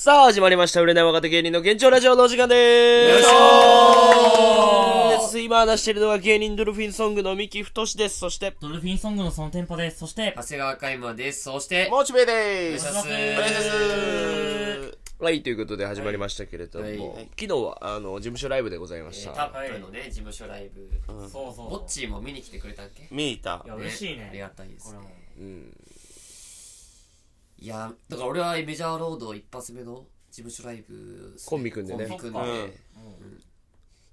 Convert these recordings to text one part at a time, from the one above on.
さあ、始まりました。売れない若手芸人の現状ラジオのお時間でーす。よいしょ今話しているのは芸人ドルフィンソングの三木太です。そして、ドルフィンソングのそのテンポです。そして、長谷川海馬です。そして、モチベでお願いしますお願いします。はい、ということで始まりましたけれども、はいはい昨日は、あの、事務所ライブでございました。えータップのね、事務所ライブ。そうそう。モッチーも見に来てくれたっけ？見に行ったいや、嬉しいね。ありがたいですねこれも。うん。いや、だから俺はメジャーロード一発目の事務所ライブ、コンビ組んでねコンビ組んで。うんうん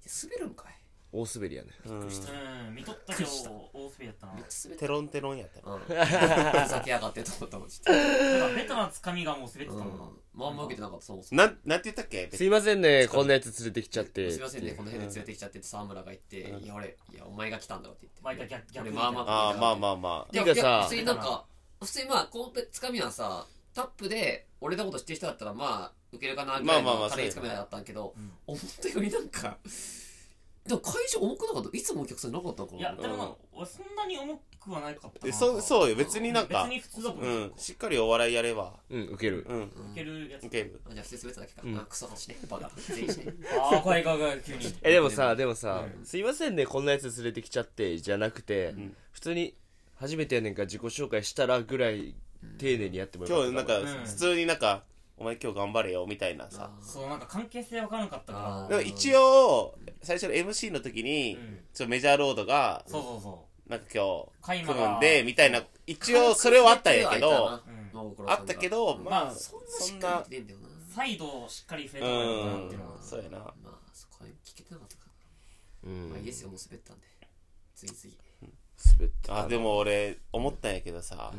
滑るんかい大滑りやね。うんうん、見とったけど、大滑りだったな。めっちゃ滑っテロンテロンやったた。ようん。ふざけやがってと思ったもん、ちょっと。ベタなつかみがもう滑ってたうんもんな。。まんま受けてなかった、そもそも。なんなんて言ったっけ？すいませんね、こんなやつ連れてきちゃって。すいませんね、この辺で連れてきちゃってって沢村が言って、いや、俺、いや、お前が来たんだろって言って。まあ逆逆俺、まあまああまあまあ。あまていうかさいや普通になんか、普通にまあ、このつかみはさ、タップで、俺のこと知ってる人だったら、まあ、受けるかなぐらいまあまあまあの軽いつかみだったんけどうん、思ったよりなんか、でも会場重くなかった？いつもお客さんいなかったのかな？いや、でもな、俺そんなに重くはないかった。えな。そそうよ。別になんか別に普通だとう思う。ん。しっかりお笑いやれば。うん、受ける。うん。いけるやつ。い。ける。あじゃあ、普通に滑っただけか。うん。あクソだしね、バカ。全員しね。ああ、怖い怖い怖い、急に。え、でもさ、でもさ、うん。すいませんね、こんなやつ連れてきちゃって、じゃなくて、ん。普通に、初めてやねんから自己紹介したらぐらい、丁寧にやってもら今日なんかうん普通になんかお前今日頑張れよみたいなさそう、なんか関係性わからなかったあかーでも一応最初の MC の時にうんちょメジャーロードがら。そうそうそなんか今日カイマが組んでみたいな一応それはあったんやけどうんあったけ、どまあまあそんなしそんなっかり来てんだよな。う。再度しっかり触うれてもらおうかなっていうのはん。そうやなまあ、そこは聞けてなかったかうら。まあ、いいんで。すよ、もう滑ったんで。次々。滑った。あでも俺思ったんやけどさ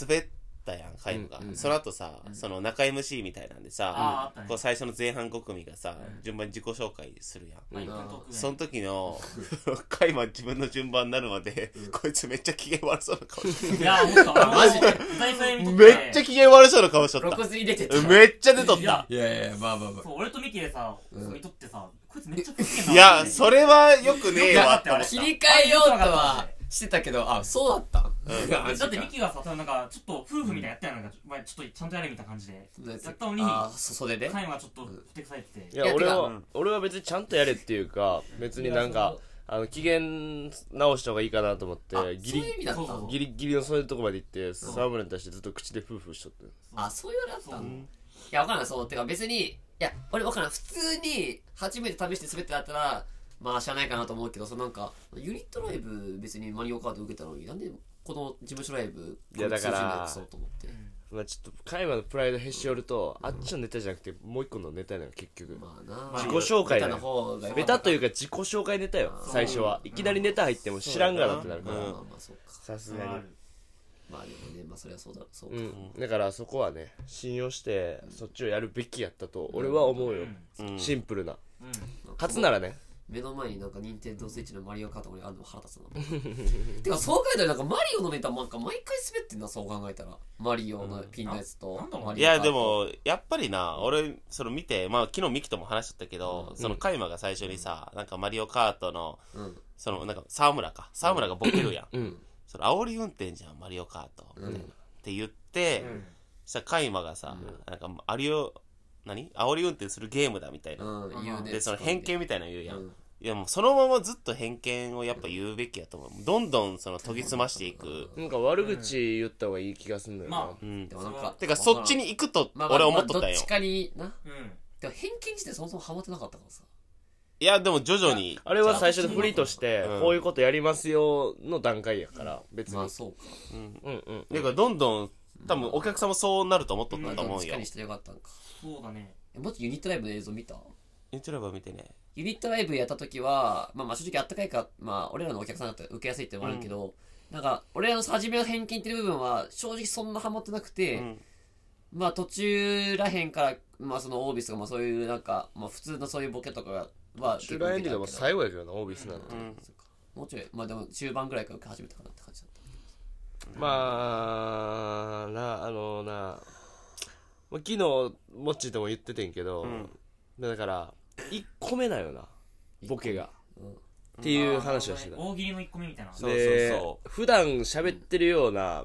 滑ったやんカイムが。うんうんその後さその中 MC みたいなんであーさあったね。こう最初の前半5組がさ順番に自己紹介するやん。まあ、その時のカイマ自分の順番になるまでこいつめっちゃ機嫌悪そうな顔していや、ほんと、マジで。めっちゃ機嫌悪そうな顔しとっ露た。骨に出てた。めっちゃ出とっいやたいやいや、まあまあまそう、俺とミキでさ、うん。見とってさ、こいつめっちゃ不機嫌だいやそれはよくねえわって思っ切たり替えようとはしてたけど、あ、そうだった。ん。だってミキがさ、なんか、ちょっと夫婦みたいなやったやん。なんか、お前ちょっとちゃんとやれみたいな感じで。やったのに、あ、そ袖で？カイマがちょっとふてくされてて。いや、俺いやては、俺は別にちゃんとやれっていうか、別になんか、あの、機嫌直した方がいいかなと思ってあ、ギそういう意リ、味だったそうそうのギリギリのそういうとこまで行って、沢村に対してずっと口でフーフーしとって。あ、そういうあれだったの？いや、わからない、そう。てか別に、いや、俺わからない。普通に、初めて試して滑ってだったら、まあ、知らないかなと思うけど、そのなんか、ユニットライブ別にマリオカート受けたのに、なんで、この事務所ライブ、いやだからこの通じないクソと思って？まあちょっと、カイマのプライドへし折ると、あっちのネタじゃなくて、もう一個のネタなの、結局。まあな自己紹介だよベタというか自己紹介ネタよ、最初は。いきなりネタ入っても知らんがなってなるから。まあまあまあ、そうか。さすがに。まあでもね、まあそれはそうだ、そうか。うん。だからそこはね、信用して、そっちをやるべきやったと、俺は思うよ。うんシンプルな。うん。勝つならね。目の前になんか任天堂スイッチのマリオカートがあるの腹立つな。てかそう考えたらなんかマリオのネタなんか毎回滑ってんなそう考えたら。マリオのピンのやつと、う。マリオカート。いやでもやっぱりな俺それ見てまあ昨日ミキとも話しとったけどそのカイマが最初にさなんかマリオカートのうん。そのなんか沢村か。沢村がボケるやん。うん。それ煽り運転じゃんマリオカート。みたいなって言ってそしたらカイマがさなんかありを何？煽り運転するゲームだみたいな。うんでその偏見みたいなの言うやうんんいやもうそのままずっと偏見をやっぱ言うべきやと思う。どんどんその研ぎ澄ましていく。なんか悪口言った方がいい気がすんのよな。まうん。でもなんかてかそっちに行くと俺は思っとったんよ。まあどっちかにな。うん。でも偏見自体そもそもハマってなかったからさ。いやでも徐々に。あれは最初のフリーとしてうん、こういうことやりますよの段階やから、別に。まあそうか。うんうん。だからどんどん多分お客さんもそうなると思っとったと思うよ。地下にしてよかったんか。そうだね。えもっとユニットライブの映像見た？イントライブ見てねユニットライブやった時は、まあ、まあ正直あったかいか、まあ、俺らのお客さんだったら受けやすいってのもあるけど、なんか、俺らの初めの偏見っていう部分は、正直そんなハマってなくて、うん。まあ途中らへんから、まあそのオービスとか、まあそういうなんか、まあ普通のそういうボケとかは、シュラエンディでも最後やけどな、オービスなんて。うん。もうちょい、まあでも中盤ぐらいから受け始めたかなって感じだった。まあ、な、あのな、まあ昨日、モッチーとも言っててんけど、だから、1個目だよな、ボケが。っていう話をしてた。大喜利の1個目みたいな。そうでそう。そ普段喋ってるような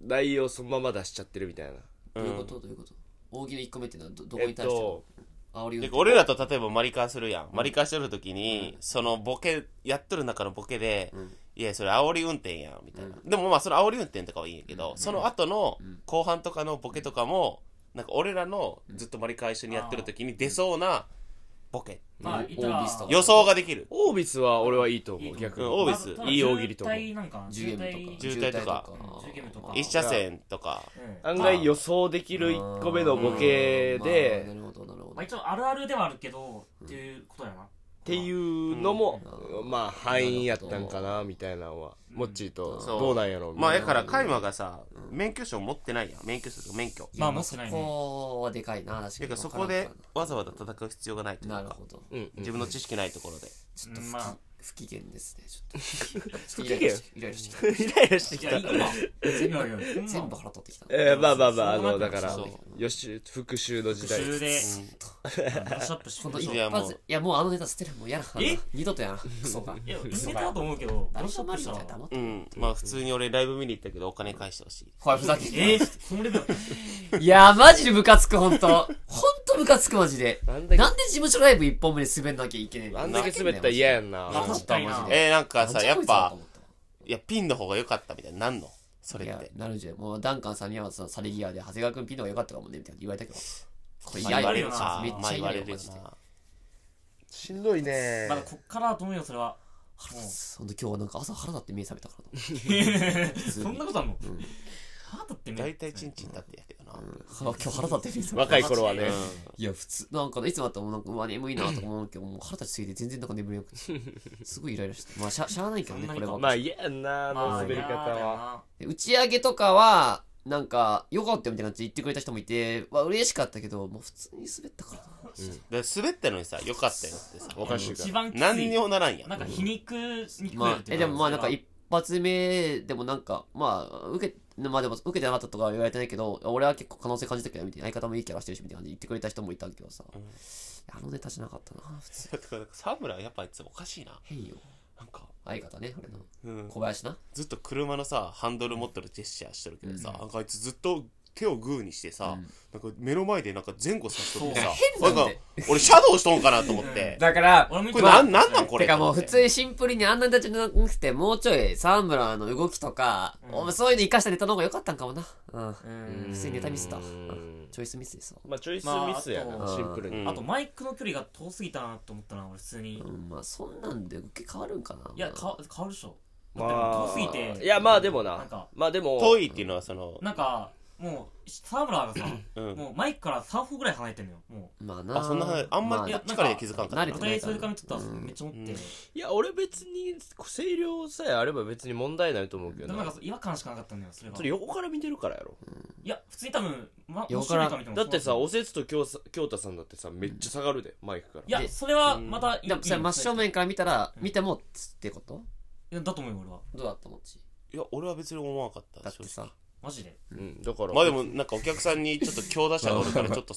内容そのまま出しちゃってるみたいな。うどういうこと？どういうこと？大喜利の1個目っていうのはどどこえっに対して？のと煽り運転で俺らと例えばマリカーするやん。マリカーしてる時に、そのボケ、やっとる中のボケで、いや、それ煽り運転やん、みたいな。でもまあ、その煽り運転とかはいいんやけど、その後の後半とかのボケとかも、なんか俺らのずっとマリカー一緒にやってる時に出そうなボケ。まあ言ったらオービスとか。予想ができる。オービスは俺はいいと思いう。い逆に。うんオービス。いい大喜利と思う渋滞なんか10ゲームとか。渋滞。とか。10ゲームとか一車線とか。うん。案外予想できる1個目のボケまあでなるほどなるほど。まあ一応あるあるではあるけどっていうことやなっていうのもまあ範囲やったんかなみたいなのはモッチーとそう。どうなんやろうみまあ、たいな。やから、カイマがさ、免許証持ってないやん。免許証とか免許。まあ持ってないそねこはでかいな確かに。てか、そこでわざわざ戦う必要がないというか。なるほ、ど。うんうん自分の知識ないところで。ちょっとうんまあ。不機嫌ですねちょっと。不機嫌？イライラしてきた。イライラしてきた。まあいやいやそんな全部腹取ってきた。えーまあまあまああのだからそう。よし復讐の時代。復習でブラッシュアップしてこの一いやもう発いやもうあのネタ捨てるもう嫌なえ二度とやなクソがいやいけたと思うけどブラッシュアップしたら黙ってうん。まあ、普通に俺ライブ見に行ったけど、お金返してほしい。これふざけんなえーそのレベルいやマジでムカつくほんとほんとムカつくマジでなんだけなんで事務所ライブ一本目で滑んなきゃいけねえのあんだけ滑ったら嫌やんなまあ確かになえー、なんかさ、やっぱ、いや、ピンの方が良かったみたいになんのそれいやって。なるじゃんもうダンカンさんにはさサリギアで長谷川君ピンの方が良かったかもねみたいな言われたけどこれまあ言われるよめっちゃまあ言われ嫌よマジで。るよな。しんどいね。まだこっからだと思うよそれは。もうほんと今日はなんか朝腹立って目覚めたからな。そんなことあんの？腹立ってね大体チンチンだってやけどな。あ今日腹立って目覚めた。若い頃はね。いや普通なんかいつもだったらなんかうわ眠いなとか思うけどもう腹立ちすぎて全然なんか眠れなくて。すごいイライラして。まあしゃしゃあないけどねこれは。まあ嫌やんなあのまあ滑り方は。打ち上げとかはなんかよかったよみたいな感じで言ってくれた人もいてまあ嬉しかったけどもう普通に滑ったからな。で滑ったのにさ、良かったよってさ。おかしいから一番きつい。何にもならんやん。なんか皮肉に聞こまあえるっていうえでもまあなんか一発目でもなんかまあ受けまあでも受けてなかったとかは言われてないけど俺は結構可能性感じたけどみたいな相方もいいキャラしてるしみたいな感じで言ってくれた人もいたけどさ、いやあのネタじゃなかったな普通。だから沢村はやっぱあいつおかしいな。変よ。なんか、相方ね俺の。うん。小林な。ずっと車のさ、ハンドル持ってるジェスチャーしてるけどさ、なん。かあいつずっと手をグーにしてさ、なんか目の前でなんか前後さしとってさ、なんか俺シャドウしとんかなと思って。だからこれなん、なんなんこれ？てかもう普に。通にシンプルにあんなネタじゃなくてもうちょい沢村の動きとか、お前そういうの生かしたネタの方が良かったんかもな。うん。うん。普通にネタミスったううん。んチョイスミスですわ。まあチョイスまあミスやな。あとシンプルに。うん。あとマイクの距離が遠すぎたなと思ったな俺普通に。うん。まあそんなんで受け変わるんかな。いやか変わるでしょ。だまって遠すぎて。あいやまあでもな。なんか。まあでも。遠いっていうのはその、なんかもう沢村がさうん。もうマイクから3歩ぐらい離れてんのよ。もまあなあそんな話あんまりいや力で気づかんかった慣れてう当たりそれから見てたらめっちゃ思って。うん。いや俺別に声量さえあれば別に問題ないと思うけでもなんどなか違和感しかなかったんだよそれがそれ横から見てるからやろ。いや普通に多分ま横から面見てもだってさそうおせつと京さ京太さんだってさめっちゃ下がるでマイクから。いやそれはまたいいでもそ真正面から見たら見てもってこと？いやだと思うよ俺は。どうだったもっちいや、俺は別に思わなかった。だってさマジで？うんだから。まあでも、なんかお客さんにちょっと強打者がおるから、ちょっと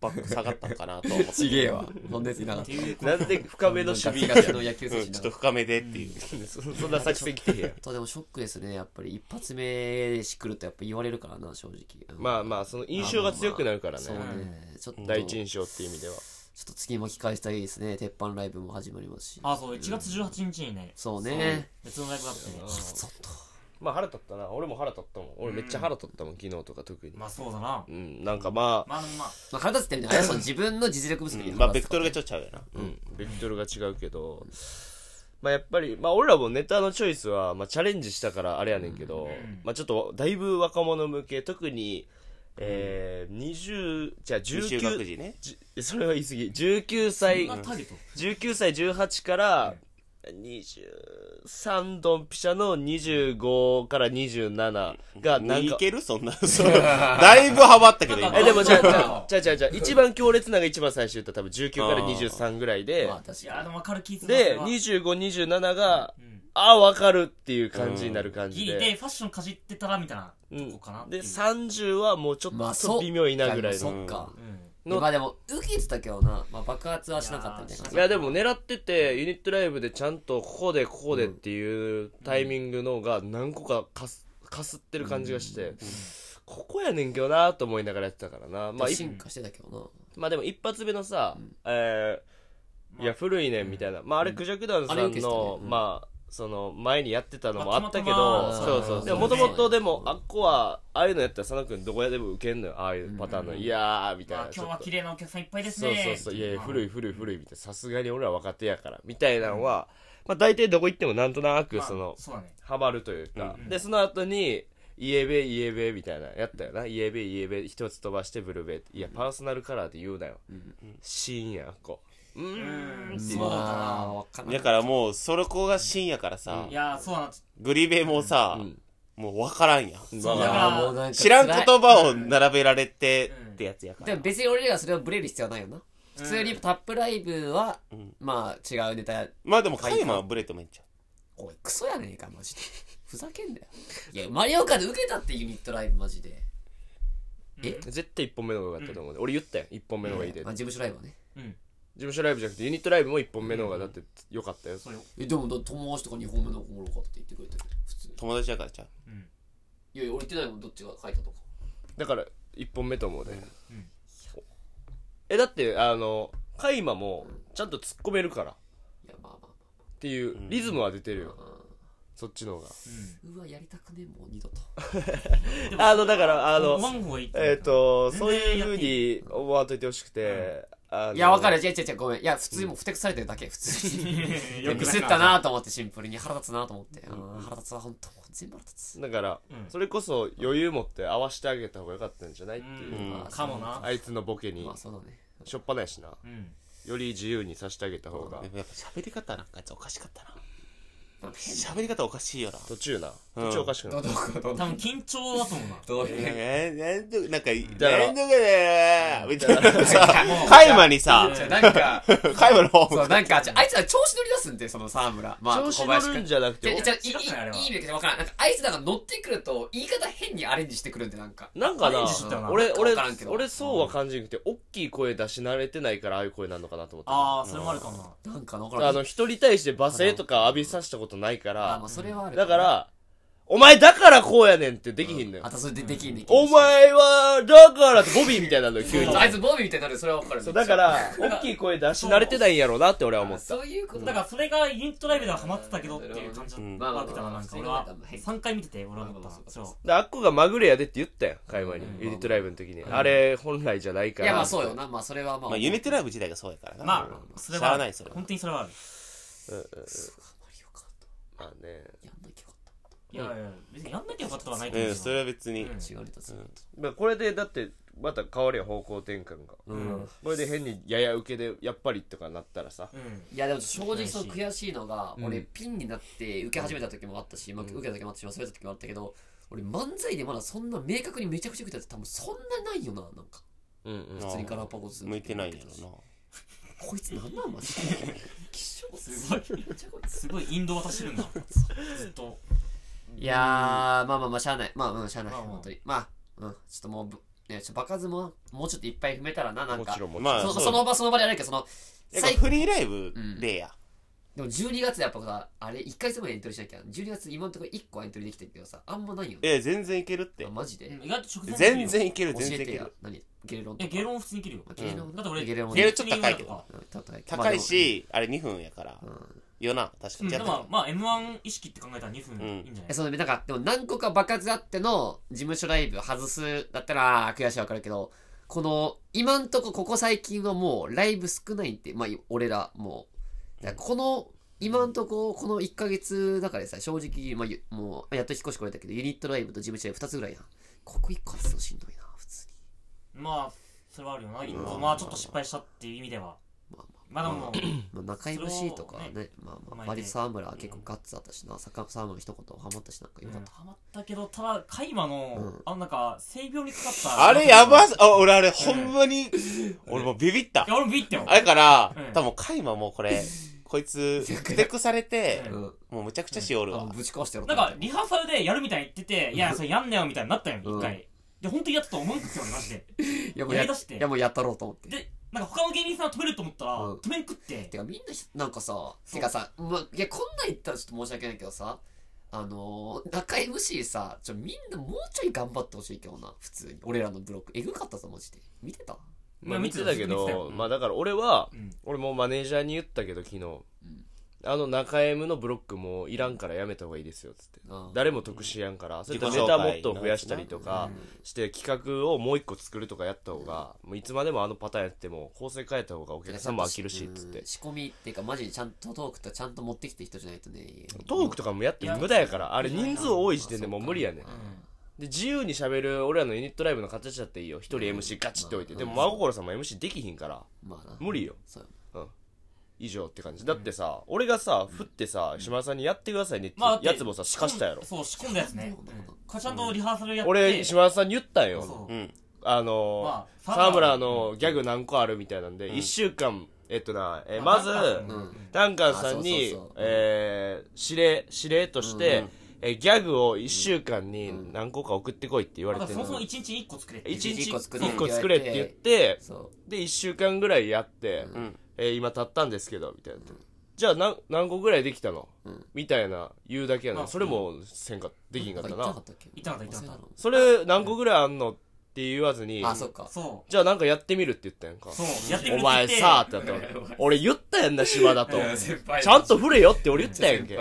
バック下がったんかなとは思って。ちげえわ。ほんでいなかっったていうなんで深めの守備ガチガチの野球うん、選手なちょっと深めでっていう。そそんな作戦来てへんや。んとでもショックですね。やっぱり一発目し来るとやっぱ言われるからな正直。うん。まあまあその印象が強くなるからね。そうね。ちょっと第一印象っていう意味では。ちょっと次も期待したいですね鉄板ライブも始まりますし。あそう。1月18日にね。そうね。別のライブがあってね。ちょっとまあ腹立ったな。俺も腹立ったもん。俺めっちゃ腹立ったもん昨日とか特に。まあそうだな。うんなんかまあまあまあ。まあ腹立つってみたいなあれはその自分の実力不足にまあ、ベクトルがちちょっとちゃうよな。うん。ベクトルが違うけど。まあやっぱりまあ俺らもネタのチョイスはまあチャレンジしたからあれやねんけどまあちょっとだいぶ若者向け特にえー、20じゃあ未就学19児ね。じそれは言い過ぎ。19歳そんなターゲット？19歳18から23ドンピシャの25から27がなんかいける？そんな。それだいぶ幅ったけど、今えでもじゃあじゃあじゃあじゃあ一番強烈なのが一番最初言ったら多分19から23ぐらいでまあ確かいやでも分かる気するでな2527がうん。ああ分かるっていう感じになる感じで。でファッションかじってたらみたいなうんとこかなで30はもうちょっまあそうと微妙いなぐらいそのっかうんのまあでも受けてたけどな、まあ、爆発はしなかったみたいな。いやでも狙っててユニットライブでちゃんとここでここでっていうタイミングのが何個かかすかすってる感じがして、ここやねんけどなと思いながらやってたからな。まあい進化してたけどな。まあでも一発目のさ、えーいや古いねんみたいな、まああれクジャクダウンさんの、うん。まあその前にやってたのもあったけど、そうそうそう。でももともとでもあっこはああいうのやったら佐野君どこやでも受けんのよ。ああいうパターンの、いやーみたいな、まあ今日は綺麗なお客さんいっぱいですそうねそうそう。いやいや古いい古い古いみたいなさすがに俺ら若手やからみたいなのは、まあ大体どこ行ってもなんとなくその、そうだねハマるというか、うんでその後にイエベイエベみたいなやったよなイエベイエベ一つ飛ばしてブルベいやパーソナルカラーで言うなよ、シーンやこううーん。そうだな。まあ。わかだからもうそれこが深夜からさ、いやーそうなんです。グリベもさ、うん。もう分からんやん。そうわかるだからもうなんか知らん言葉を並べられてってやつやから、でも別に俺らがそれをブレる必要はないよな。普通にタップライブは、ん。まあ違うネタ。やまあでもカイマはブレてもいいんちゃ。おいクソやねえかマジで。ふざけんなよ。いやマリオカで受けたってユニットライブマジで。え？絶対1本目の方が良かったと思う、俺言ったよ。1本目の方がいいで、まあ事務所ライブはね。うん事務所ライブじゃなくてユニットライブも1本目の方がだって良かったよ、そうよ。えでもだ友達とか2本目の方がおもろかったって言ってくれたけど普通に。友達やからちゃういやいや俺言ってないもんどっちが書いたとか。だから1本目と思うで、ん。えだってあのカイマもちゃんと突っ込めるから。っいやまあまあまていうリズムは出てるよ、あそっちの方が。うわやりたくねえもう二度と。あのだからあの思わん方がいいえっ、と全そういうふうに思わんといてほしくて、いやわかる。違う違う違うごめん。いや普通にもうふてくされてるだけ普通に。い。やミスったなと思ってシンプルに腹立つなと思って、うん、腹立つわ本当。全部腹立つ。だから、うん。それこそ余裕持って合わせてあげた方が良かったんじゃないっていう、かもな。あいつのボケに。まあそうだね。しょっぱなやしな。うん。より自由にさせてあげた方が。でもやっぱ喋り方なんかあいつおかしかったな喋り方おかしいよな。途中な。うん。途中おかしくなどった、うどう多分緊張だと思うなどうえー、なんとなんか、だからなんとかねーみたいなさ、カイマにさ、なんかカイマの方そうなんかあいつら調子乗り出すんでその沢村まあ調子乗るんじゃなくていいいいい意味だけど分からんなんかあいつらが乗ってくると言い方変にアレンジしてくるんでなんかなんかなアレンジしてたよな俺俺俺そうは感じなくて大きい声出し慣れてないからああいう声なのかなと思ってああそれもあるかもななんかな分からんあの人に対して罵声とか浴びさせたことないかあらまあそれはあるだからお前だからこうやねんってできひんのよ。あとそれでできんねん。お前はだからってボビーみたいになるのよ急に。あいつボビーみたいになるそれは分かる。そうだから大きい声出し慣れてないんやろうなって俺は思った。そういうこと。だからそれがユニットライブではハマってたけどっていう感じだうんったななんか俺は。3回見てて俺は思ったそう。であっこがまぐれやでって言ったやん会話にうん。ユニットライブの時に。あれ本来じゃないから。いやまあそうよな。まあそれはまあ。まあ、ユニットライブ自体がそうやからな。まあそれしゃあはないそれは。本当にそれはあるうんうんマリオカートまあね。やんなきゃよかっいやいや別にやんなきゃよかったはないと思うん、うけどそれは別に。うん。た違うネタするまあこれでだってまた変わるやん方向転換が。うん。これで変にやや受けでやっぱりとかなったらさ。うん。いやでも正直その悔しいのが、うん。俺ピンになって受け始めた時もあったし、まあ、受けた時もあったし忘れた時もあったけど俺漫才でまだそんな明確にめちゃくちゃ受けたやつ多分そんなないよななんか。うんうん。普通にガラパゴス向いてないんやろこいつなんなんマジで すごい。めっちゃこいつすごいインド渡してるんだずっと。いやーまあまあまあしゃあない。まあうんしゃあない。まあまあ。本当に。まあうん。ちょっともうぶねちょっと場数ももうちょっといっぱい踏めたらななんか。もちろんもちろん。まあそうそその場その場であれやけどその最なんかフリーライブでや。でも12月やっぱさあれ1回月もエントリーしなきゃ12月今のところ1個エントリーできてるけどさあんまないよね。え、全然いけるって。あ。マジで、意外と直前全然いける、全然いける。何？ゲレロンいやゲロン普通にいけるよ。まあゲレロン、だって俺ゲレロンゲレちょっと高いけどあうん高い高いし、あれ2分やから。まあでもよな、確かに。うんでもまあ M1 意識って考えたら2分うん。いいんじゃない？えそのなんかでも何個か爆発あっての事務所ライブ外すだったらあー悔しいわかるけどこの今んとこここ最近はもうライブ少ないってまあ俺らもうこの今んとここの1ヶ月だからさ正直、まあ、ゆもうやっと引っ越しこれたけどユニットライブと事務所ライブ2つぐらいやん。ここ1個外すのしんどいな普通に。まあそれはあるよな一個まあちょっと失敗したっていう意味では。まあまあでもまあ、中 MC とかね、まあまあ、まあ割と沢村は結構ガッツあったしな、坂沢村の一言ハマったし、なんかよかった。ハマった。けどただカイマのうん。あのなんか性病にかかった。あれやばあ、俺あれほんまに、俺もうビビった。や俺もビビったよ。あれからうん、多分カイマもこれ、こいつ、ふてくされて。もうむちゃくちゃしおるわ。あぶち壊してやろうなんかリハーサルでやるみたいに言ってて いやそれやんなよみたいになったようん一回で本当にやったと思うんですよマジで いやもうややりだしていやもうやったろうと思って。でなんか他の芸人さん止めると思ったらうん止めんくっててかみんなひ、なんかさ、てかさ、まあ、いや、こんなん言ったらちょっと申し訳ないけどさ、あのー、中 MC さ、ちょ、みんなもうちょい頑張ってほしいけどな、普通に。俺らのブロック。えぐかったぞ、マジで。見てたまあ見てたけど、まあだから俺はうん、俺もマネージャーに言ったけど昨日、あの中 M のブロックもいらんからやめた方がいいですよ、つって。誰も得しやんから、そういったネタもっと増やしたりとかして企画をもう一個作るとかやった方が、もういつまでもあのパターンやっても構成変えた方がお客さんも飽きるし、つってうん。仕込みっていうか、マジでちゃんとトークとちゃんと持ってきてる人じゃないとね。トークとかもやっても無駄やから、あれ人数多い時点でもう無理やねん。で、自由に喋る俺らのユニットライブの形だっていいよ。一人 MC ガチって置いて。でも真心さんも MC できひんから、まあな。無理よ。そう以上って感じ。だってさ、俺がさ、振ってさ、島田さんにやってくださいねってまあだってやつもさ、すかしたやろ。そう仕込んだやつね。これちゃんとリハーサルやって。俺、島田さんに言ったんよ。そうう。ん。あのまあー、沢村のギャグ何個あるみたいなんで、一週間、えっとな、えーまず、ダンカンさんにあそうそうそう、えー指令、指令として、えーギャグを一週間に何個か送ってこいって言われてるそもそも1日1個作れって。一日一個作れ一個作れって言って。で、一週間ぐらいやって、ん。えー今経ったんですけど、みたいな。じゃあ何、何個ぐらいできたの、ん。みたいな言うだけやのあそれもせんか、できんかったな。なんか言ったっけ？言ってなかった言ってなかっそれ何個ぐらいあんのって言わずに、あ、そっか。じゃあなんかやってみるって言ったやんか。う。そうやってみるお前さーってなったら俺言ったやんな、島田と。ちゃんと振れよって俺言ったやんけ。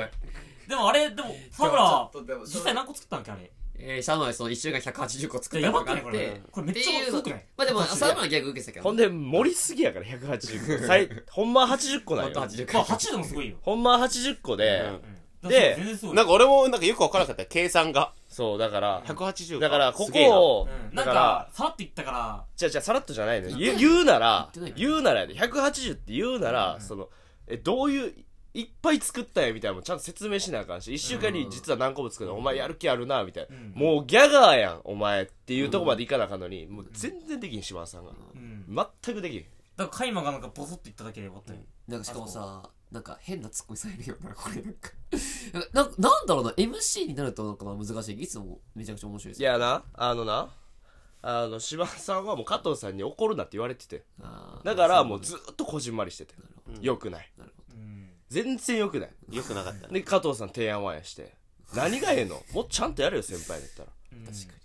でもあれでも沢村実際何個作ったんけあれ？えー、シャノイその1週間180個作っいやたのがあってやばくないこれ、これめっちゃってい？うの多くないまあでも、沢村のギャグ受けてたけど。ほんで、盛りすぎやから、180個。最ほんまは80個なんよ。180まあ個。8でもすごいよ。ほんまは80個で、うん。でなんか俺もなんかよくわからなかった。計算が。そう、だから、180だから、ここをうん、なんだかさらって言ったから。じゃあじゃあさらっとじゃないのよ。言うなら言うならやで、180って言うなら、その、え、どういう、いっぱい作ったんやみたいなのもちゃんと説明しなあかんし、一週間に実は何個も作るの、お前やる気あるな、みたいな。んもうギャガーやん、お前っていうとこまでいかなあかんのに、もう全然できん、島田さんが。うん全くできん。だからカイマがなんかボソッと言っただけで終わったよなんかしかもさ、なんか変なツッコミされるよな、これなんか。ななんだろうな、MC になるとなんかまあ難しい。いつもめちゃくちゃ面白いですいやな、あのな、あの、島田さんはもう加藤さんに怒るなって言われてて。だからもうずっとこじんまりしてて。よくない。なるほうん全然よくない。よくなかった。で、加藤さん提案はやして。何がええの？もっとちゃんとやれよ、先輩だったら。確かに。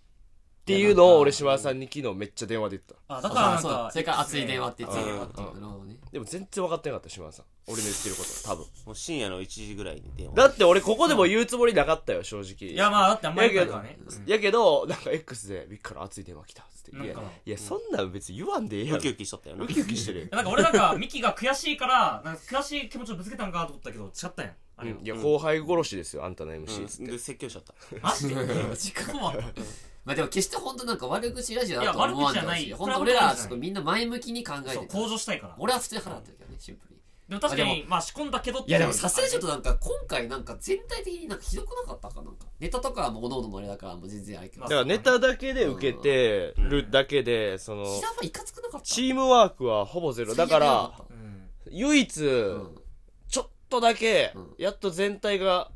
ていうのを俺島田さんに昨日めっちゃ電話で言った。あだからなんそうかそれから熱い電話って言ってたうんなるほどね。でも全然分かってなかった、島田さん。俺の言ってること、多分。もう深夜の1時ぐらいに電話。だって俺ここでも言うつもりなかったよ、正直。いやまあだってあんまりやけどないからね、やけど、なんか X で、ビッから熱い電話来た、つって。いやなんか、いや、そんなん別に言わんでええやん。ウキウキしとったよなウ。キウキしてるよ。なんか俺なんかミキが悔しいからなんか悔しい気持ちをぶつけたんかと思ったけど違ったやんいや、後輩殺しですよ、あんたの MC つって。で、説教しちゃった。マジで？まあでも決して本当なんか悪口ラジオだといや思わんでほしい。悪口じゃない本当俺らちょっとみんな前向きに考えてた。そう向上したいから俺は普通に払ってるけどね、シンプルに。でも確かにまあ仕込んだけどっていやでもさすがにちょっとなんか今回なんか全体的になんかひどくなかったかなんか。ネタとかはもう各々のあれだからもう全然あれけど。まだからネタだけで受けてるだけで、その、いかつくなかった？チームワークはほぼゼロ。だから、うん唯一、んちょっとだけうん、やっと全体が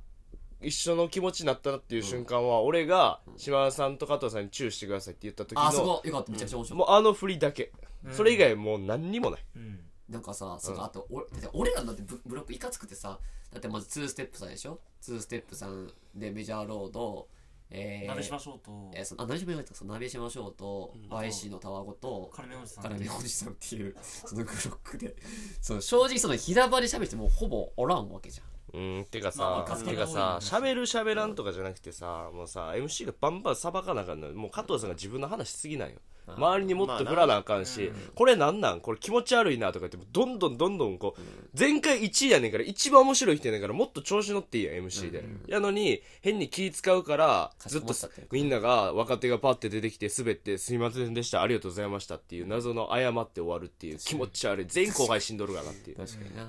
一緒の気持ちになったなっていう瞬間は、俺が島田さんと加藤さんにチューしてくださいって言った時あ、その、こよかった。めちゃくちゃ面白い。もうあの振りだけ。うんそれ以外もう何にもない。うんなんかさ、そのあと、俺、だって俺らだってブブロックいかつくてさ、だってまず2ステップさんでしょ ?2 ステップさんでメジャーロード、えー、鍋しましょうとえー、そのあ、鍋しましょうと、その鍋しましょうと、YC のタワゴと、カルメおじさんカラメおじさんっていう、そのブロックで、そう、正直その平場で喋ってもうほぼおらんわけじゃん。うん、てかまあまあ、さてかさ、喋る喋らんとかじゃなくてさ、もうさ、MC がバンバンさばかなあかんのよもう加藤さんが自分の話しすぎないよ。周りにもっと振らなあかんし、これなんなん？これ気持ち悪いなとか言って、どんどんどんどんこう、前回1位やねんから、一番面白い人やねんから、もっと調子乗っていいやん、MC で。やのに、変に気使うから、ずっとみんなが若手がパッて出てきて滑って、すいませんでした、ありがとうございましたっていう謎の謝って終わるっていう気持ち悪い。全後輩死んどるかなっていう。確かにな。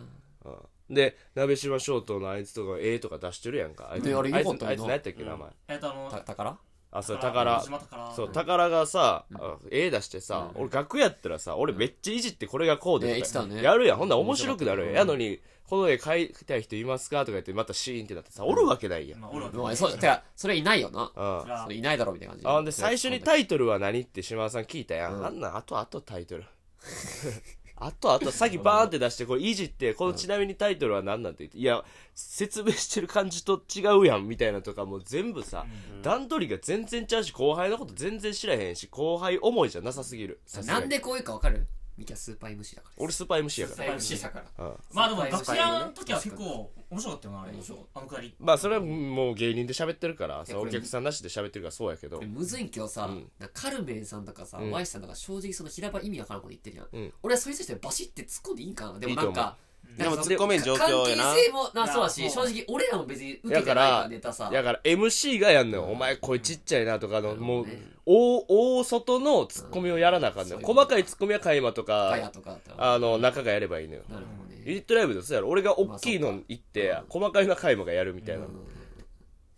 うんで、鍋島翔とのあいつとか、ええとか出してるやんか。あいつ、であいつあいつ何やったっけ、名前。えっとあのた、宝？あ、そう、宝。島宝そう、宝がさ、あ絵出してさ、俺楽屋やったらさ、俺めっちゃいじってこれがこうでやるやん。ほんなら面白くなるやん。やのに、この絵描いたい人いますかとか言って、またシーンってなってさ、おるわけないやん。まあ俺はお前そう、てか、それいないよな。うん。いないだろみたいな感じあ、んで、最初にタイトルは何って島田さん聞いたやん。あんなん、あとあとタイトル。あとあと先バーンって出してこれいじってこのちなみにタイトルは何なんて言っていや説明してる感じと違うやんみたいなとかもう全部さ段取りが全然ちゃうし後輩のこと全然知らへんし後輩思いじゃなさすぎる。なんでこういうかわかる？ミキはスーパー MC だから俺スーパー MC やかスーパー MC だから。ら、うん、まあでも楽屋の時は結構面白かったよなあれ。あのくだり。まあそれはもう芸人で喋ってるからお客さんなしで喋ってるからそうやけど。むずいんけどさ、カルメンさんとかさ、うイさんとか正直その平場意味わからんこと言ってるやん、うん。俺はそれに対してバシって突っ込んでいいんかな。でもなんかでも突っ込めん状況やな。関係性もなそうだし正直俺らも別に受けだかてないかららネタさ。だから MC がやんのよ、お前声ちっちゃいなとかの、もうね大大外のツッコミをやらなあかんのよ、細かいツッコミはカイマとかあの中がやればいいのよ。なるほどね。ユニットライブでそうやろ俺が大きいの行って、細かいのはカイマがやるみたいな、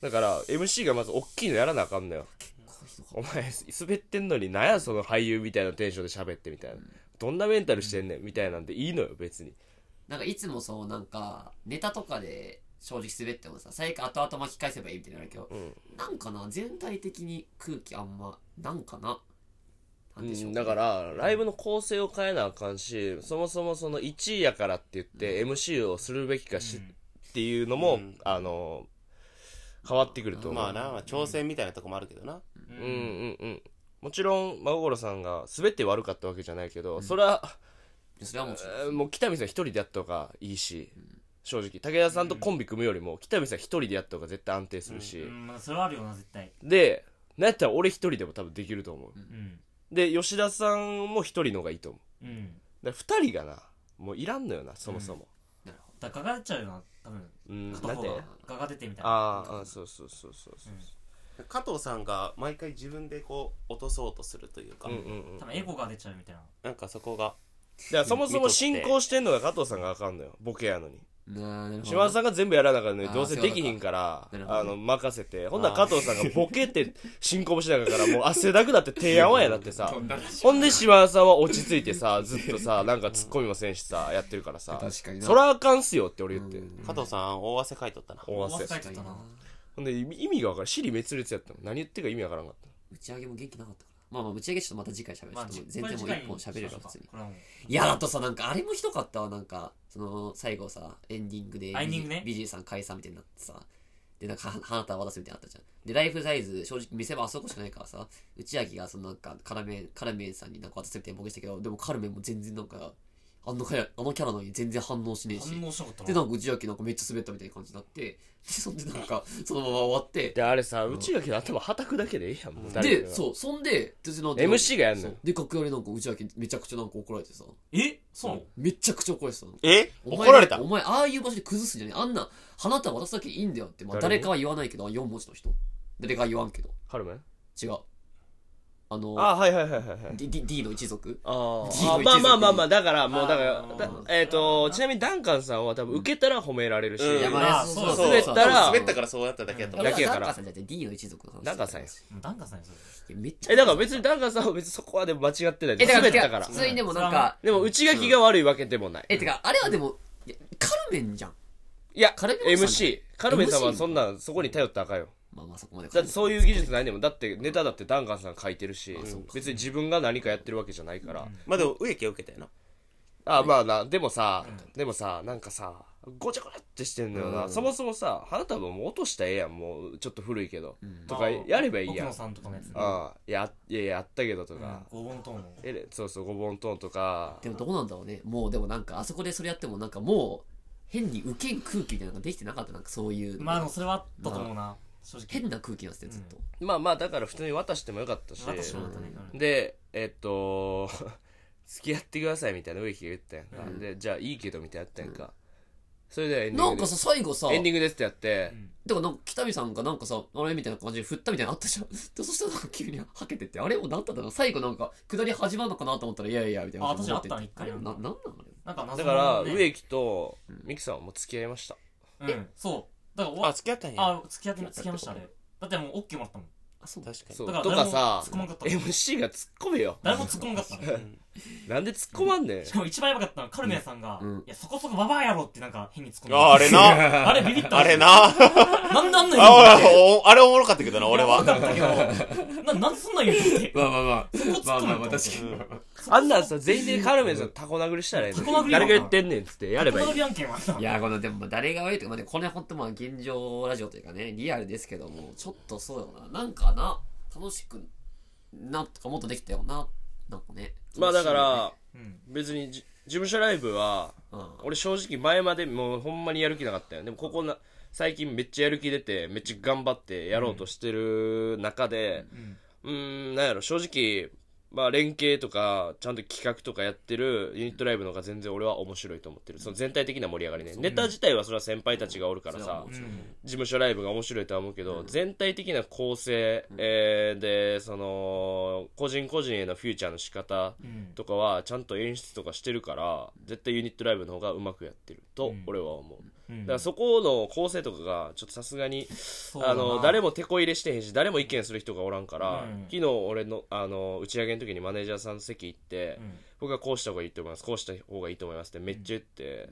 だから MC がまず大きいのやらなあかんのよ。お前滑ってんのになんやその俳優みたいなテンションで喋ってみたいな、どんなメンタルしてんねんみたいなんでいいのよ別になんかいつもそうなんかネタとかで正直滑ってもさ最悪後々巻き返せばいいみたいになるけど、なんかな全体的に空気あんまなんかななんでしょう、うんだからライブの構成を変えなあかんしそもそもその1位やからって言って MC をするべきかし、っていうのも、うん。あの変わってくると思う、まあな、まあ、挑戦みたいなとこもあるけどな。うんうんうん。もちろん真心さんが滑って悪かったわけじゃないけど、それは、それはもちろん。えーもう北見さん一人でやった方がいいし、正直。武田さんとコンビ組むよりも北見さん一人でやった方が絶対安定するし、うんまあそれはあるよな絶対。でなんやったら俺一人でも多分できると思う、うん。で吉田さんも一人の方がいいと思う。うん。で二人がなもういらんのよなそもそも、だから画が出ちゃうよな多分。うん、片方なんて。が画が出てみたいな。あーあーそうそうそうそうそう加藤さんが毎回自分でこう落とそうとするというか、うんうんうん。多分エゴが出ちゃうみたいな。なんかそこがだからそもそも進行してんのが加藤さんがあかんのよ。ボケやのに。どなるほど島田さんが全部やらなあかんのにどうせできひんからそういうことか。あの任せて。ほんなら加藤さんがボケて進行もしながらもう汗だくだって提案はやだってさ。ほんで島田さんは落ち着いてさずっとさなんか突っ込みもせんしさやってるからさ。確かにな。そらあかんっすよって俺言って。加藤さん大汗かいとったな。大汗。書いてたな。ほんで意味が分からん。尻滅裂やったの。何言ってるか意味わからんかった。打ち上げも元気なかったからまあまあ打ち上げちょっとまた次回喋る、まあ全然もう一本喋れるわ普通に。いやだとさなんかあれもひどかったわなんかその最後さエンディングでビジーさん解散みたいになってさでなんかは花束渡すみたいなったじゃんでライフサイズ正直見せ場あそこしかないからさ打ち上げがそのなんかカラメンカラメンさんになんか渡すみたいな僕したけどでもカルメンも全然なんかあのキャラあのキャラなのに全然反応しねえし。反応しなかったでなんか打ち上げなんかめっちゃ滑ったみたいな感じになって。でそんでなんか そのまま終わって。であれさ内垣の頭はたくだけでいいやんもうでそうそんででその MC がやんのよ。で楽屋でなんか打ち上げめちゃくちゃなんか怒られてさ。え？そうなの？めちゃくちゃ怒られてたの。え？お前怒られた？お前ああいう場所で崩すんじゃねえ。あんな花束渡すだけいいんだよって、まあ、誰かは言わないけど4文字の人。誰かは言わんけど。カルメン？違うあのあはいはいはいはいはい。D, D, D の一族。ああまあまあまあまあだからもうだからえっ、とちなみにダンカンさんは多分受けたら褒められるし、うん。まああそうそうそう。滑ったら滑ったからそうやっただけやと思う。だけやからダンカンさんじゃなくて D の一族ダンカンさんや。ダンカンさんやめっちゃえだから別にダンカンさんは別にそこはでも間違ってない。えだから滑ったから。普通にでもなんかでも内垣が悪いわけでもない、えてかあれはでもカルメンじゃん。いやカルメンさん MC カルメンさんはそんなんそこに頼ったらあかんよまあまあそこまでだってそういう技術ないねんもん。だってネタだってダンカンさん書いてるし。別に自分が何かやってるわけじゃないから、まあでも植木は受けたよな。あまあなでもさ、でもさなんかさごちゃごちゃってしてんのよな、うん。そもそもさ花束もう落としたらええやんもうちょっと古いけど、ん。とかやればいいやん。奥野さんとかのやつああいやいやいやあったけどとうん。か、黄金トーンのえれそうそうごぼんトーンとか。でもどうなんだろうね。もうでもなんかあそこでそれやってもなんかもう変に受けん空気みたいなのができてなかった。なんかそういう。まあでもそれはあったと思うな正直変な空気なんですよずっと、まあまあだから普通に渡してもよかったし。私もだったね。うんでえっと 付き合ってくださいみたいな植木が言ったやんか、でじゃあいいけどみたいなやったやんか、それでエンディングで。なんかさ最後さエンディングですってやって、だからなんか北見さんがなんかさあれみたいな感じで振ったみたいなのあったじゃん。で そしたらなんか急にはけてって。あれもうなんだったの？最後なんか下り始まるのかなと思ったらいやいやみたいなあ確かにあった一回れななんなのあれ？なんか謎だから植木とミキさんはもう付き合いました。うん。そうだからおあ付き合ったんや。あ付き合って付き合いましたあれ。だってもう OK もらったもん。あそう。確かに。そうだからとかさ誰も突っ込まんかった MC が突っ込めよ。誰も突っ込まんかったの なんで突っ込まんねん？しかも一番やばかったのはカルメンさんが、うん。いやそこそこババアやろってなんか変に突っ込んで。ああれな。あれビビったあれな。なんであんなあ言うのおあれおもろかったけどな俺は。分かったけど。ななんでそんなん言うのって。まあまあまこ突っ込むまあまあまあと確かに。あんなんさ全員でカルメンさんタコ殴りしたらええタコ殴り誰が言ってんねんっつってやればいい案件はさ。いやこのでも誰が悪いとか、まあ、でもこれは本当まあ現状ラジオというかねリアルですけどもちょっとそうよな。なんかな楽しくなとかもっとできたよななんかねまあだからうん。別にじ事務所ライブはうん。俺正直前までもうほんまにやる気なかったよ。でもここな最近めっちゃやる気出てめっちゃ頑張ってやろうとしてる中でうん。うーんなんやろ正直まあ連携とかちゃんと企画とかやってるユニットライブの方が全然俺は面白いと思ってる。その全体的な盛り上がりね。ネタ自体はそれは先輩たちがおるからさ事務所ライブが面白いとは思うけど、全体的な構成、えーでその個人個人へのフューチャーの仕方うん。とかはちゃんと演出とかしてるから絶対ユニットライブの方がうまくやってるとうん。俺は思う、うん。だからそこの構成とかがちょっとさすがにあの誰も手こ入れしてへんし誰も意見する人がおらんから、うん。昨日俺のあの打ち上げの時にマネージャーさんの席行って、うん。僕はこうした方がいいと思いますこうした方がいいと思いますってめっちゃ言って、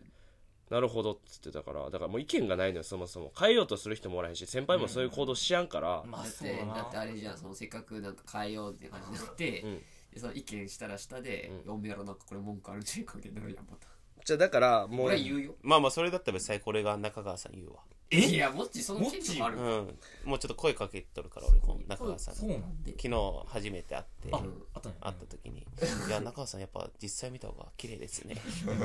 なるほどっつってたからだからもう意見がないのよそもそも。変えようとする人もおらへんし先輩もそういう行動しやんから、まあだってそうだな。だってあれじゃんそのせっかくなんか変えようって感じになって、うん。でその意見したら下で「おめえらなんかこれ文句あるんじゃん関係になるやんまたじゃあだからもう言うよ。まあまあそれだったら最これが中川さん言うわ。いやもっちその権利もある。うん。もうちょっと声かけとるから俺も中川さんに。そうなんで。昨日初めて会ってああったね会った時に「いや中川さんやっぱ実際見た方が綺麗ですね。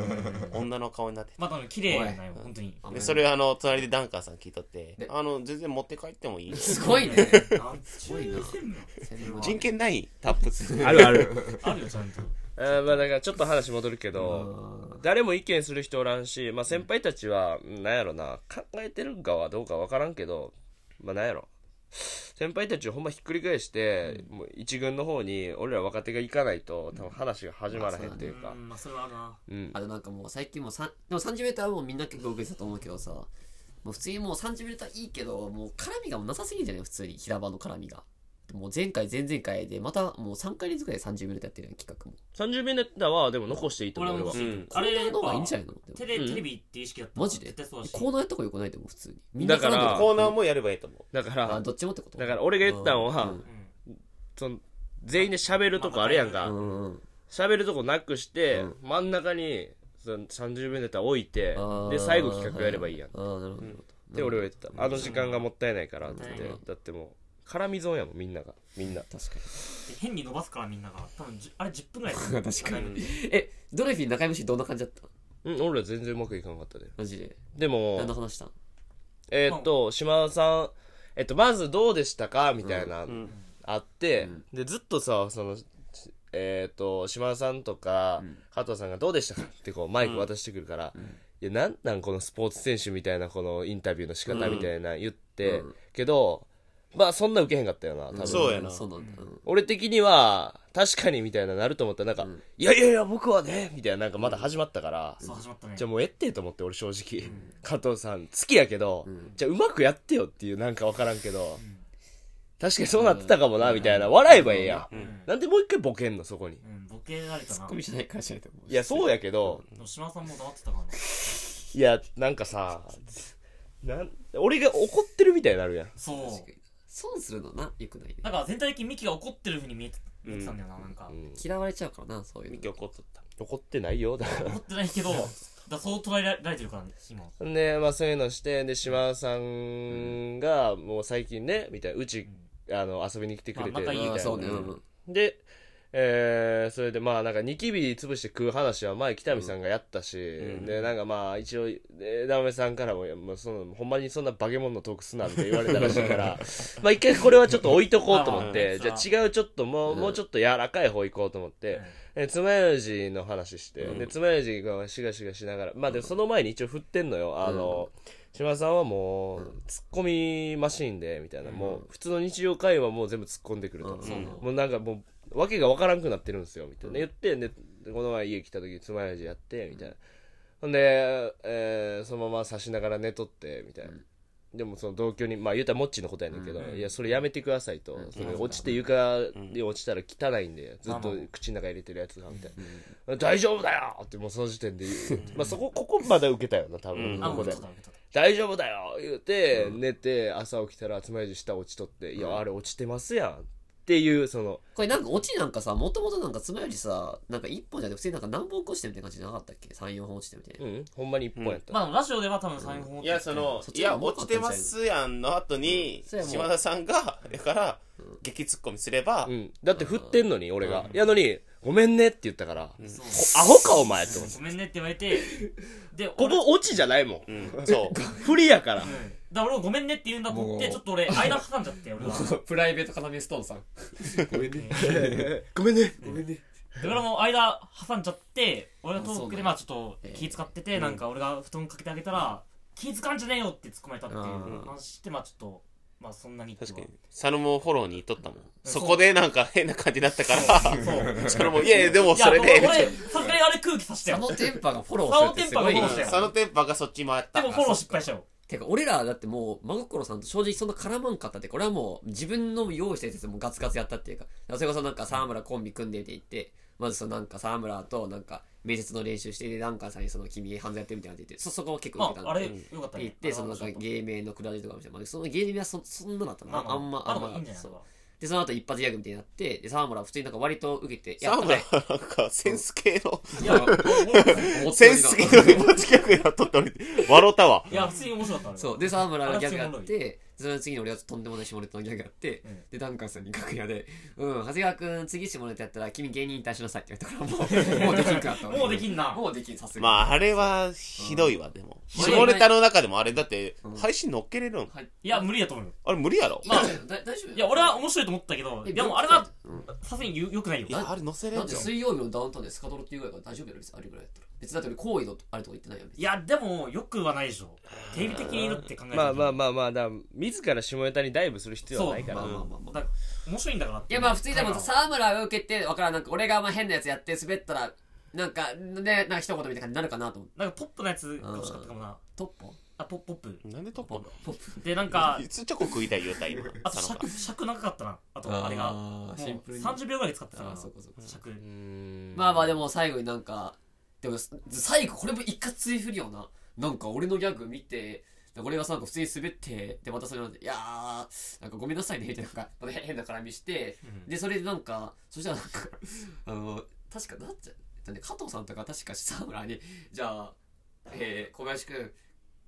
女の顔になってて。また綺麗なよ本当に。でそれあの隣でダンカーさん聞いとってであの全然持って帰ってもいい。すごいね。すごいな。専門人権ないタップあるある。あるよちゃんとあーまあだからちょっと話戻るけど誰も意見する人おらんし、まあ、先輩たちはうんなんやろな考えてるかはどうかわからんけどまあなんやろ。先輩たちをほんまひっくり返して、もう一軍の方に俺ら若手が行かないと多分話が始まらへんっていうか、うんまあそれはあるな。うん。あとなんかもう最近もでも 30m はもうみんな結構受けてたと思うけどさもう普通にもう 30m いいけどもう絡みがもうなさすぎんじゃない？普通に平場の絡みがもう前回前々回でまたもう3回連続で 30m やってるやん企画も。30名ネタはでも残していいと俺思う俺ははもううん。あれの方がいいんぱじゃないのでもテレビって意識だったマジで？絶対そうだし。コーナーやった方がよくないでも普通に。みんなだから絡んでるコーナーもやればいいと思う。だからあどっちもってこと？だから俺が言ったのは、その全員で喋るとこあるやんか、うんうん喋るとこなくして、うん。真ん中にその30秒ネタ置いてあーで最後企画やればいいやん。ああなるほどで俺は言ってたあの時間がもったいないからって言って。うん。だってもう絡み損やもんみんなが。みんな。確かで変に伸ばすからみんなが。多分あれ10分ぐらい。に 確かに。えドレフィン中 MC どんな感じだった？うん俺ら全然うまくいかなかったで。マジで？でも何の話したん？えーっと島田さんえっとまずどうでしたか？みたいな、ん。あって、でずっとさそのえーっと島田さんとか、加藤さんがどうでしたか？ってこうマイク渡してくるから、いやなんなんこのスポーツ選手みたいなこのインタビューの仕方みたいな言って、けどまあそんな受けへんかったよな多分、そうやな。そうなんだ。うん。俺的には確かにみたいななると思った。らなんか、いやいやいや僕はねみたいななんかまだ始まったから、そう始まったね。じゃあもうええってと思って俺正直、加藤さん好きやけど、じゃあうまくやってよっていうなんか分からんけど、確かにそうなってたかもなみたいな。笑えばええやん、なんでもう一回ボケんのそこに。うんボケられたな。ツッコミじゃないからしないと思う。いやそうやけど、島田さんも黙ってたかいやなんかさなん俺が怒ってるみたいになるやん。そう損するのなよくないね。だから全体的にミキが怒ってるふうに見えて見えてたんだよななんか。嫌われちゃうからなそういうの。ミキ怒っとった。怒ってないよだから。怒ってないけど だからそう捉えられてるからね今で、まあそういうのして、で、島田さんが、もう最近ね、みたいな、うち、あの、遊びに来てくれて、まあ仲いいみたいな。ああそうね。うんうん。で、えー、それでまあなんかニキビ潰して食う話は前北見さんがやったし、でなんかまあ一応枝豆さんからももうそのほんまにそんな化け物のトークすなみたいな言われたらしいから まあ一回これはちょっと置いとこうと思って、じゃあ違うちょっともう,、もうちょっと柔らかい方行こうと思って、え爪楊枝の話して、で爪楊枝がしがしがしながらまあでもその前に一応振ってんのよ。あの、島田さんはもう、ツッコミマシーンでみたいな、もう普通の日常会話もう全部突っ込んでくると、もうなんかもうわけがわからんくなってるんですよみたいな。言ってでこの前家来た時つまようじやってみたいな。ほんで、えーそのまま刺しながら寝とってみたいな。でもその同居にまあ言うたらモッチーのことやねんけど、いやそれやめてくださいと、それ落ちて床に落ちたら汚いんで、ずっと口の中入れてるやつがみたいな、大丈夫だよってもうその時点で言う。まあそこここまで受けたよな多分、あここで。大丈夫だよ言うて、寝て朝起きたらつまようじ下落ちとって、いやあれ落ちてますやんっていうそのこれなんかオチなんかさもともとなんか爪よりさなんか1本じゃなくて普通になんか何本起こしてみたいな感じじゃなかったっけ？34本落ちてみたいな、うんほんまに一本やった、まあラジオでは多分3本いやそのいや落ちてますやんの後に島田さんがだから激ツッコミすればうん、だって振ってんのに俺が、やのにごめんねって言ったから、ほアホかお前って思ってごめんねって言われてで ここオチじゃないもん、うんそう。振りやから、俺うん。だから俺もごめんねって言うんだと思ってもう。ちょっと俺間挟んじゃって俺は。プライベート要ストーンさん。ごめんね。ごめんね。ごめん。ねで俺も間挟んじゃって俺がトークでまあちょっと気使っててなんか俺が布団かけてあげたら気使うんじゃねえよって突っ込まれたっていう話してまあちょっとまあそんなに確かに。佐野もフォローに行っとったもん。そこでなんか変な感じだったから。佐野もいやいやでもそれで。俺さすがにあれ空気させたよ。佐野テンパがフォローするってすごい佐野テンパがフォローしたよ。佐野テンパがそっち回った。でもフォロー失敗したよてか俺らだってもう真心さんと正直そんな絡まんかったって。これはもう自分の用意したやつもガツガツやったっていうか。それこそなんか沢村コンビ組んでって言ってまずそのなんか沢村となんか面接の練習してでダンカンさんにその君犯罪やってるみたいなって言ってそそこを結構受けたんでああれ？よかったね。言ってそのなんか芸名のくだりとかもして、まあ、その芸名はそそんなだったなああんまあんままあんじゃないそう。でその後一発ギャグみたいになってで沢村は普通になんか割と受けて沢村やったなんかセンス系のいや思センス系の一発ギャグやっとって俺笑ったわいや普通に面白かったあれそうで沢村がギャグやっあれはてその次に俺がとんでもない下ネタのギャグやって、うん。でダンカンさんに楽屋で「うん長谷川君次下ネタやったら君芸人引退しなさい」って言われたからもう もうできんくなったもうできんな。もうできんさすがに。まああれはひどいわでも。下ネタの中でもあれだって配信乗っけれるんはい。いや無理だと思うよ。あれ無理やろ？まあだ大丈夫いや俺は面白いと思ったけどえでもあれはうん。さすがによよくないよ。いやあれ乗せれなんんでじゃん。水曜日のダウンタウンでスカドロっていうぐらいから大丈夫やろ別に。あれぐらいやったら別にだって俺行為のあれとか言ってないやん別に。いやでもよくはないでしょ。テレビ的にいるって考えたまあまああまあまあだから自ら下ネタにダイブする必要はないから。まあまあまあまあ。だから面白いんだからっていやまあ普通にでもさ沢村が受けてわからんなんか俺がまあ変なやつやって滑ったらなんかねなんか一言みたいな感じになるかなと思って。なんかポップなやつが欲しかったかもな。トッポあポポップ。なんでトップなのポップ。でなんかいつチョコ食いたい言うた今あと尺尺長かったなあとあれが。もうシンプルに。30秒ぐらい使ってたかあらーそうかそうか。尺。まあまあでも最後になんかでも最後これも一括り振りよな。なんか俺のギャグ見て俺がさなんか普通に滑ってでまたそれなんで「いやーなんかごめんなさいね」みたいななんか変な絡みして、うん。でそれでなんかそしたらなんか あの確かなっちゃうね加藤さんとか確か沢村に「じゃあ、えー、小林君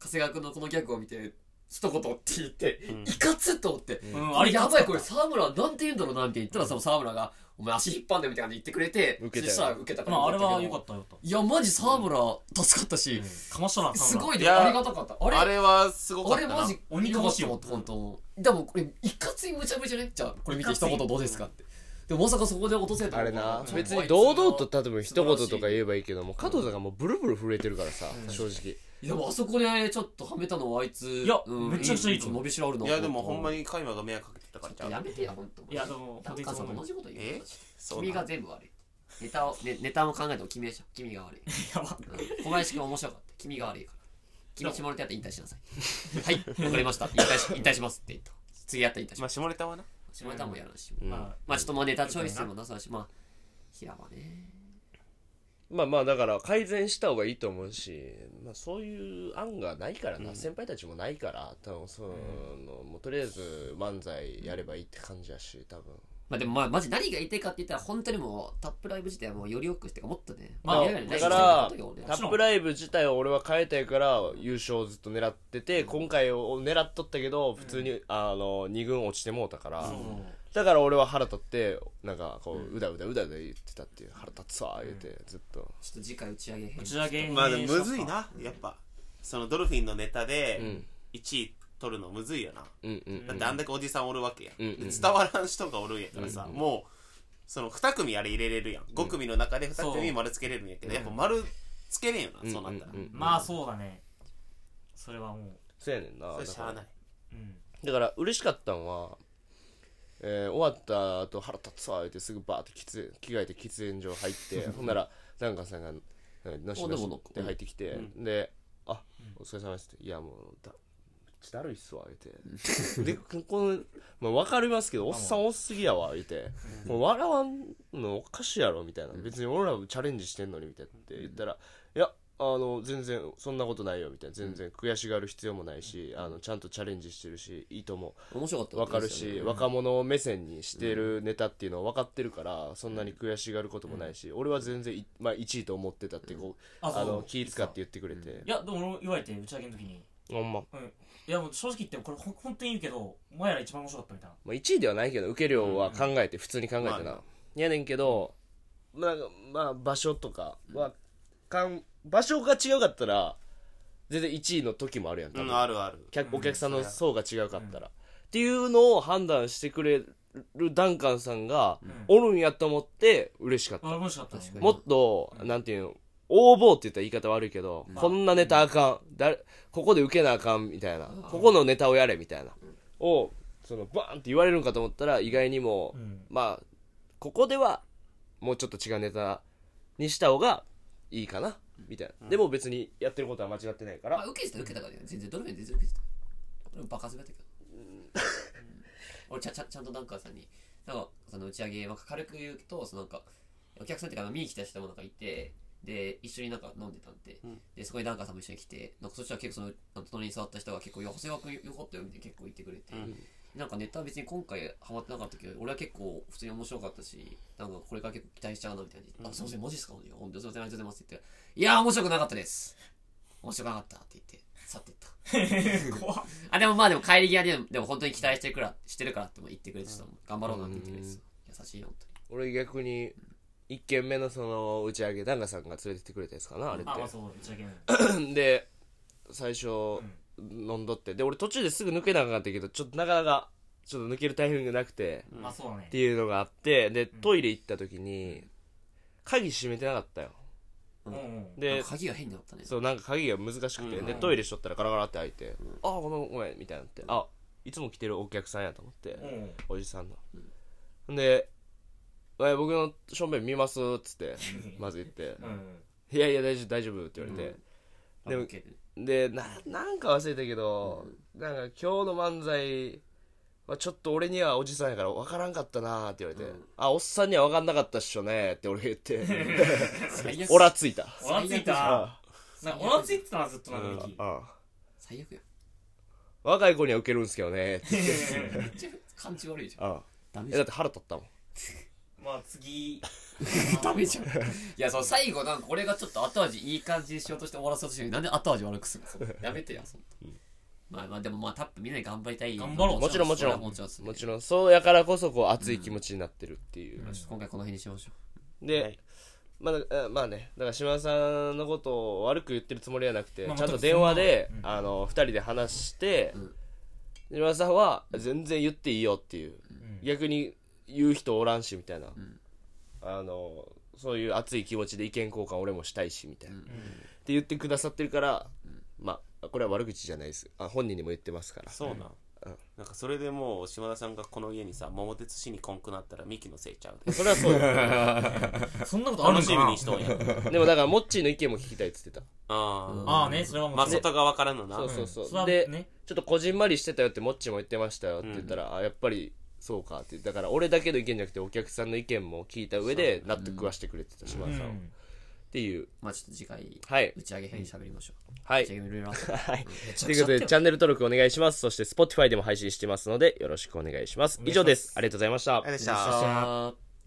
長谷川君のこのギャグを見て一言」って言って、うん。いかつっと思って、うん。これやばいこれ沢村なんて言うんだろうなみたいな言ったらその沢村が「お前足引っ張んで」みたいな感じで言ってくれて受けたよそしたら受けたったまああれは良よかったよかっいやマジ沢村助かったし、たかましたなすごいでありがたかった。あれ？あれはすごかったな。あれマジ鬼かましよよ本当でもこれ一括に無茶ぶりじゃね？じゃあこれ見て一言どうですかって。でもまさかそこで落とせたあれな。うん。別に堂々と例えば一言とか言えばいいけども加藤さんがもうブルブル震えてるからさ正直でもあそこでちょっとはめたのはあいついやめちゃくちゃいいと思う。伸びしろあるな。いやでもほんまにカイマが迷惑かけてたからちゃう。やめてや本当。いやでもダンカンさんと同じこと言うえ？よそう君が全部悪い。ネタを、ね、ネタも考えても君でしょ君が悪い、やばうん小林君面白かった。君が悪いから。君下ネタやったら引退しなさい。はい。わかりました。引退し 引退しますって言った。次やったら引退しまあ下ネタはな。下ネタもやらんし、うん。ままあちょっとまあネタチョイスもなさだし。まあ平はねまあまあだから改善した方がいいと思うし、まあ、そういう案がないからな、うん。先輩たちもないから多分そうの、もうとりあえず漫才やればいいって感じやし多分。まあでもまあマジ何が言いたいかって言ったら本当にもうタップライブ自体はもうよりよくしてかもっとねまあだからないタップライブ自体を俺は変えたいから優勝をずっと狙ってて今回を狙っとったけど普通に、あの2軍落ちてもうたから、だから俺は腹立ってなんかこううだうだうだうだ言ってたっていう腹立つわ言ってずっと、ちょっと次回打ち上げ編。打ち上げまあでもむずいなやっぱ。そのドルフィンのネタでうん。1位取るのむずいよな。うんうん。だってあんだけおじさんおるわけや、うんうんで伝わらん人がおるんやからさ、もうその2組あれ入れれるやん。5組の中で2組丸つけれるんやけど、やっぱ丸つけれんよな、そうなったら、んんんまあそうだね。それはもそうやねんな。それしゃあない、ううん。だから嬉しかったのは、えー終わった後腹立つわ言ってすぐバーって喫着替えて喫煙所入って ほんならダンカンさんが「のしのし」って入ってきて、で「あお疲れ様です」って「いやもうだちだるいっすわ言うて。でここの、まあ、分かりますけどおっさん多すぎやわ言うて。もう笑わんのおかしいやろみたいな。別に俺らもチャレンジしてんのにみたいなって言ったらいやあの全然そんなことないよみたいな。全然悔しがる必要もないしあのちゃんとチャレンジしてるしいいと思う。面白かった分かるし、若者目線にしてるネタっていうのは分かってるから、そんなに悔しがることもないし、俺は全然い、まあ、1位と思ってたってこう、あの気使って言ってくれて、いやでも俺も言われて打ち上げの時に。ほんま、うん。いやもう正直言ってこれほん本当に言うけどお前ら一番面白かったみたいな。まあ、1位ではないけど受け量は考えて、普通に考えてな、まあやねんけど、まあ、まあ場所とかはかん場所が違うかったら全然1位の時もあるやん多分。うんあるある。客お客さんの層が違うかったら、っていうのを判断してくれるダンカンさんがおるんやと思って嬉しかった、もっと、なんていうの応募って言ったら言い方悪いけど、こんなネタあかん。誰ここで受けなあかんみたいな、ここのネタをやれみたいな、をそのバーンって言われるんかと思ったら意外にも、うん。まあここではもうちょっと違うネタにした方がいいかな？みたいな、でも別にやってることは間違ってないから、まあ、受けてた受けたからね。全然ドルフィン全然受けてた。俺もバカすべったけど、うん。俺ちゃちゃちゃんとダンカーさんになんかその打ち上げ、まあ、軽く言うとそのなんかお客さんっていうか見に来た人もなんかいてで一緒になんか飲んでたんで,、でそこにダンカーさんも一緒に来てなんかそしたら結構そのあの隣に座った人が結構「いや長谷川君よかったよ」みたいな結構言ってくれて、なんかネタ別に今回ハマってなかったけど俺は結構普通に面白かったしなんかこれから結構期待しちゃうなみたいな「あすいませんマジっすか?」本当すいませんありがとうございます」って言って「いや面白くなかったです。面白くなかった」って言って去ってった。怖っ。あでもまあでも帰り際ででも本当に期待してるからしてるからっても言ってくれてたもん。頑張ろうなって言ってくれてた優しいよ本俺逆に1軒目のその打ち上げダンガさんが連れてってくれたやつかなあれって。あまあそう打ち上げの で。最初飲んどって。で俺途中ですぐ抜けなかったけどちょっとなかなかちょっと抜けるタイミングがなくて、まあそうだね。っていうのがあってでトイレ行った時に鍵閉めてなかったよ。うんで鍵が変になったね。そうなんか鍵が難しくて、うん。でトイレしとったらガラガラって開いて「あごめんごめん」みたいになって「あいつも来てるお客さんや」と思って、うん。おじさんの、で「え僕の正面見ます」っつって まず言って。うん「いやいや大丈夫大丈夫」って言われて、でも受けてでななんか忘れたけど、なんか今日の漫才はちょっと俺にはおじさんやから分からんかったなーって言われて、あおっさんには分かんなかったっしょねーって俺が言って。最悪 オラついた。おらついた。なんかおらついてたなずっとなんかミキあ最悪や。若い子にはウケるんすけどねーって。めっちゃ感じ悪いじゃん。あ。ダメじゃん。えだって腹立ったもん。まあ次 ダメじゃん。いやそう最後なんか俺がちょっと後味いい感じにしようとして終わらせようとしてるなんで後味悪くするの？やめてやそんな。まあまあでもまあタップみんなに頑張りたい。頑張ろう。もちろんもちろん。もちろんもちろん。そうやからこそこう熱い気持ちになってるっていう、よし今回この辺にしましょで、はい。まあ、えまあねだから島田さんのことを悪く言ってるつもりはなくて、まあちゃんと電話で、うん。あの2人で話して、うん。島田さんは全然言っていいよっていう、ん。逆に言う人おらんしみたいな、んあのそういう熱い気持ちで意見交換俺もしたいしみたいな、うん。って言ってくださってるから、まあこれは悪口じゃないです。あ本人にも言ってますから。そうな、うん。なんかそれでもう島田さんがこの家にさ桃鉄しにこんくなったらミキのせいちゃうで。それはそうよ そんなことあるんか。な楽しみにしとんや。でもだからモッチーの意見も聞きたいっつってた。あああねそれはもあまあちろん外が分からんのな。そうそうそう、それはで、ね。ちょっとこじんまりしてたよってモッチーも言ってましたよって言ったら、あやっぱりそうかってだから俺だけの意見じゃなくてお客さんの意見も聞いた上で納得はしてくれてた島田さんは、っていう。まあちょっと次回はい。打ち上げ編喋りましょう。はい。打ち上げいろいろあったはい。ということでチャンネル登録お願いします。そして Spotify でも配信してますのでよろしくお願いします。以上です。ありがとうございました。ありがとうございました